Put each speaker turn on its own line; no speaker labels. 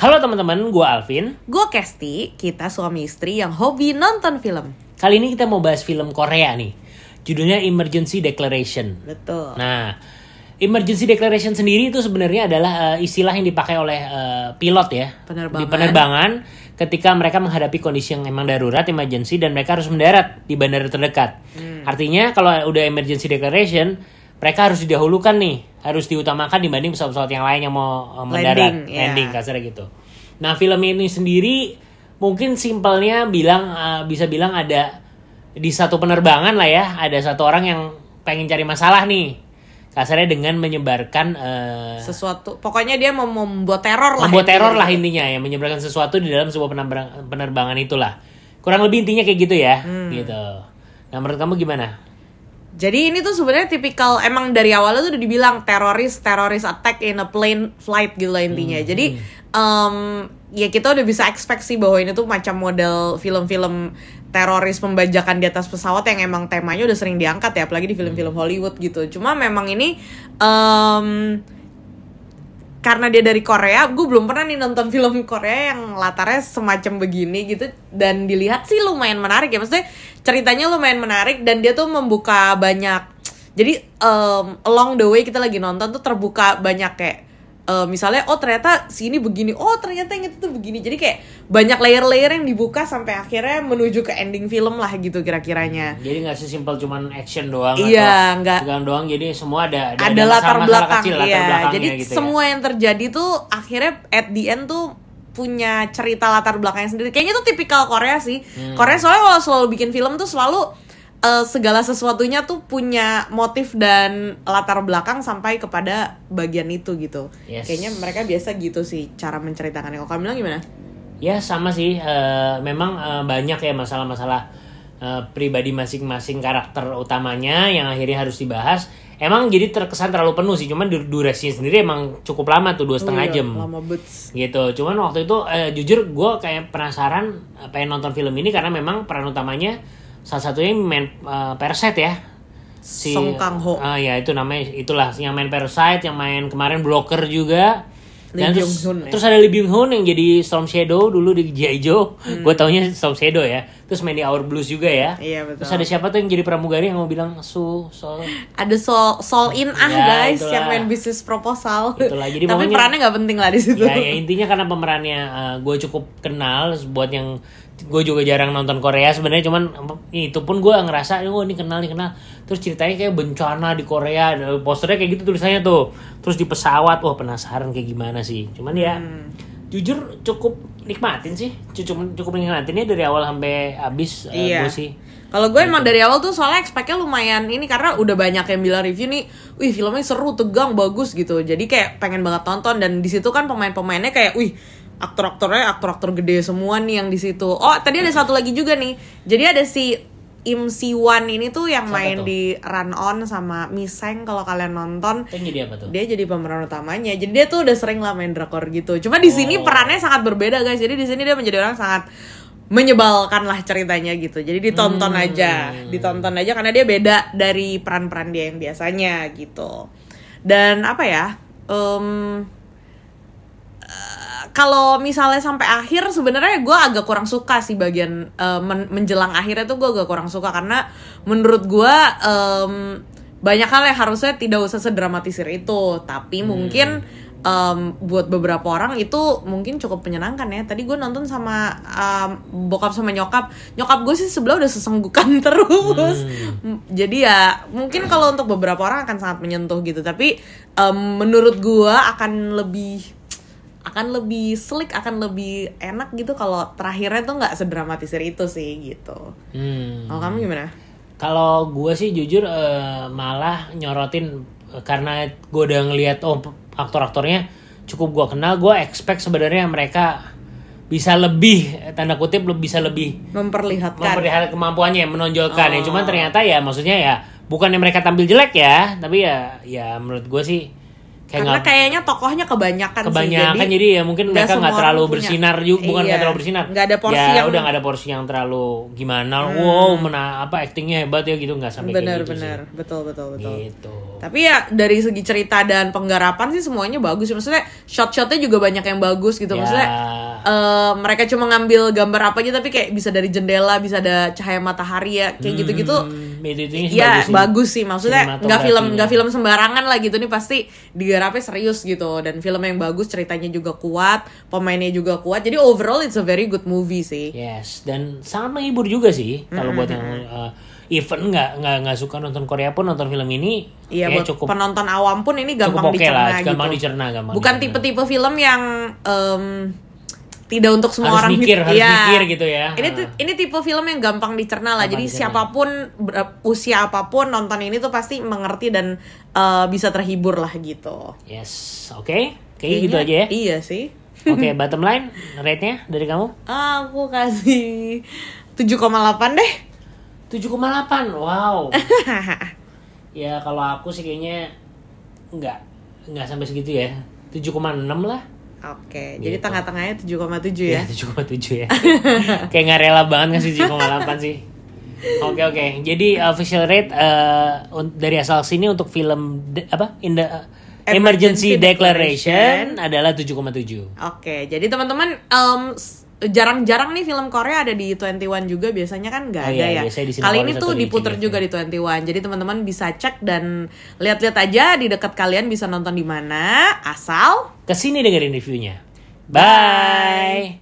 Halo teman-teman, gue Alvin.
Gue Kesti, kita suami istri yang hobi nonton film.
Kali ini kita mau bahas film Korea nih. Judulnya Emergency Declaration.
Betul.
Nah, Emergency Declaration sendiri itu sebenarnya adalah uh, istilah yang dipakai oleh uh, pilot ya
Penerbangan.
di penerbangan ketika mereka menghadapi kondisi yang emang darurat, emergency dan mereka harus mendarat di bandara terdekat.
Hmm.
Artinya kalau udah Emergency Declaration, mereka harus didahulukan nih, harus diutamakan dibanding pesawat-pesawat yang lain yang mau uh, mendarat,
Landing,
landing kasarnya gitu. Nah, film ini sendiri mungkin simpelnya bilang uh, bisa bilang ada di satu penerbangan lah ya, ada satu orang yang pengen cari masalah nih. Kasarnya dengan menyebarkan uh,
Sesuatu, pokoknya dia mau membuat teror lah.
membuat teror lah intinya ya, menyebarkan sesuatu di dalam sebuah penerbangan, penerbangan itulah. Kurang lebih intinya kayak gitu ya,
Hmm.
gitu. Nah, menurut kamu gimana?
Jadi ini tuh sebenarnya tipikal emang dari awalnya tuh udah dibilang teroris teroris attack in a plane flight gitu lah intinya.
Hmm.
Jadi em, ya kita udah bisa expect sih bahwa ini tuh macam model film-film teroris pembajakan di atas pesawat yang emang temanya udah sering diangkat ya apalagi di film-film Hollywood gitu. Cuma memang ini em, karena dia dari Korea, gue belum pernah nih nonton film Korea yang latarnya semacam begini gitu. Dan dilihat sih lumayan menarik ya. Maksudnya ceritanya lumayan menarik dan dia tuh membuka banyak. Jadi em, along the way kita lagi nonton tuh terbuka banyak kayak eh, misalnya oh ternyata sini begini. Oh ternyata yang itu tuh begini. Jadi kayak banyak layer-layer yang dibuka sampai akhirnya menuju ke ending film lah gitu kira-kiranya.
Jadi nggak sesimpel cuman action doang
Iya,
atau
nggak-
tegang doang. Jadi semua ada
ada, latar
masalah-masalah
belakang
kecil, latar
iya
belakangnya
jadi
gitu ya.
semua yang terjadi tuh akhirnya at the end tuh punya cerita latar belakangnya sendiri. Kayaknya tuh tipikal Korea sih.
Hmm.
Korea soalnya kalau selalu bikin film tuh selalu eh, segala sesuatunya tuh punya motif dan latar belakang sampai kepada bagian itu gitu.
Yes.
kayaknya mereka biasa gitu sih cara menceritakannya. Kalau kamu bilang gimana?
Ya sama sih, eh, memang eh, banyak ya masalah-masalah eh, pribadi masing-masing karakter utamanya yang akhirnya harus dibahas. Emang jadi terkesan terlalu penuh sih, cuman dur- durasinya sendiri emang cukup lama tuh dua setengah
Oh iya,
jam.
lama bets.
Gitu. Cuman waktu itu eh, jujur gue kayak penasaran pengen nonton film ini karena memang peran utamanya salah satunya main eh, Parasite ya si
Song Kang Ho.
ah ya itu namanya itulah yang main Parasite yang main kemarin Blocker juga
Lee
dan terus,
Byung-hun ya?
terus ada Lee Byung Hun yang jadi Storm Shadow dulu di G.I. Joe
Hmm.
gue taunya Storm Shadow ya terus main di Our Blues juga ya
Iya, betul.
terus ada siapa tuh yang jadi pramugari yang mau bilang su sol
ada Sol Sol In ah
Ya,
guys
itulah.
yang main bisnis proposal
Itulah, jadi
tapi
pokoknya-
perannya nggak penting lah di situ
ya, ya intinya karena pemerannya gue cukup kenal buat yang gue juga jarang nonton Korea sebenarnya cuman itu pun gue ngerasa oh ini kenal nih kenal terus ceritanya kayak bencana di Korea posternya kayak gitu tulisannya tuh terus di pesawat wah penasaran kayak gimana sih cuman ya
Hmm.
jujur cukup nikmatin sih cukup cukup nikmatinnya dari awal sampai habis eh,
Iya.
gue sih
Kalau gue emang dari awal tuh soalnya expect-nya lumayan ini karena udah banyak yang bilang review nih, wih filmnya seru, tegang, bagus gitu. Jadi kayak pengen banget tonton dan di situ kan pemain-pemainnya kayak, wih aktor-aktornya aktor-aktor gede semua nih yang di situ. Oh tadi ada satu lagi juga nih. Jadi ada si Im Si Wan ini tuh yang
Siapa
main
tuh?
di Run On sama Miseng kalau kalian nonton.
yang jadi apa tuh
Dia jadi pemeran utamanya. Jadi dia tuh udah sering lah main drakor gitu. Cuma di sini
Oh.
perannya sangat berbeda guys. Jadi di sini dia menjadi orang sangat menyebalkan lah ceritanya gitu. Jadi ditonton
Hmm.
aja, ditonton aja karena dia beda dari peran-peran dia yang biasanya gitu. Dan apa ya? eh, kalau misalnya sampai akhir sebenarnya gue agak kurang suka sih bagian eh, men- menjelang akhirnya tuh gue agak kurang suka. Karena menurut gue em, banyak hal yang harusnya tidak usah sedramatisir itu. Tapi mungkin em, buat beberapa orang itu mungkin cukup menyenangkan ya. Tadi gue nonton sama em, bokap sama nyokap. Nyokap gue sih sebelah udah sesenggukan terus. M- jadi ya mungkin kalau untuk beberapa orang akan sangat menyentuh gitu. Tapi em, menurut gue akan lebih akan lebih slick akan lebih enak gitu kalau terakhirnya tuh nggak sedramatisir itu sih gitu
hmm.
kalau kamu gimana
Kalau gue sih jujur eh, malah nyorotin eh, karena gue udah ngelihat oh aktor-aktornya cukup gue kenal, gue expect sebenarnya mereka bisa lebih tanda kutip lebih bisa lebih
memperlihatkan
memperlihatkan kemampuannya menonjolkan ya.
Oh.
Cuman ternyata ya maksudnya ya bukannya mereka tampil jelek ya, tapi ya ya menurut gue sih kayak
karena
nggak-
kayaknya tokohnya kebanyakan,
kebanyakan
sih
jadi, ya mungkin mereka nggak terlalu
punya.
bersinar juga bukan nggak
Iya.
terlalu bersinar
nggak ada porsi
ya
yang Hmm.
udah nggak ada porsi yang terlalu gimana wow mena apa actingnya hebat ya gitu nggak sampai kayak gitu
benar-benar betul betul
sih
betul
gitu
Tapi ya dari segi cerita dan penggarapan sih semuanya bagus. Maksudnya shot-shotnya juga banyak yang bagus gitu.
Ya.
Eh, mereka cuma ngambil gambar apa aja tapi kayak bisa dari jendela, bisa ada cahaya matahari ya, kayak gitu-gitu.
Hmm, itu itu
Ya
sih.
bagus sih, maksudnya nggak film nggak film sembarangan lah gitu nih pasti digarapnya serius gitu. Dan film yang bagus ceritanya juga kuat pemainnya juga kuat. Jadi overall it's a very good movie sih.
Yes, dan sangat menghibur juga sih. Kalau buat yang uh, even nggak nggak nggak suka nonton Korea pun nonton film ini
Iya
kayak
buat
cukup
penonton awam pun ini gampang
oke
dicerna
lah,
gitu.
gampang dicerna, gampang
Bukan tipe-tipe film yang em, tidak untuk semua
Harus
orang
mikir,
gitu.
harus
Iya.
mikir gitu ya.
Ini ini tipe film yang gampang dicerna lah.
Gampang
Jadi
dicerna.
siapa pun usia apa pun nonton ini tuh pasti mengerti dan eh, bisa terhibur lah gitu.
yes, oke, kayak gitu aja ya.
Iya sih.
Oke, bottom line rate-nya dari kamu
Aku kasih 7,8 deh.
7,8. Wow. ya kalau aku sih kayaknya nggak nggak sampai segitu ya. 7,6 lah.
Oke, jadi
Gitu.
tengah-tengahnya 7,7 ya.
Ya, 7,7 ya. Kayak nggak rela banget ngasih 7,8 sih. Oke oke. Jadi official rate un- dari asal sini untuk film de- apa? In the uh,
Emergency
Emergency Declaration adalah 7,7.
Oke, jadi teman-teman em, s- jarang-jarang nih film Korea ada di 21 juga biasanya kan nggak
Oh
ada
iya,
ya.
di
Kali ini tuh
di
diputer juga di 21. Jadi teman-teman bisa cek dan lihat-lihat aja di dekat kalian bisa nonton di mana asal
Ke sini dengerin reviewnya. Bye.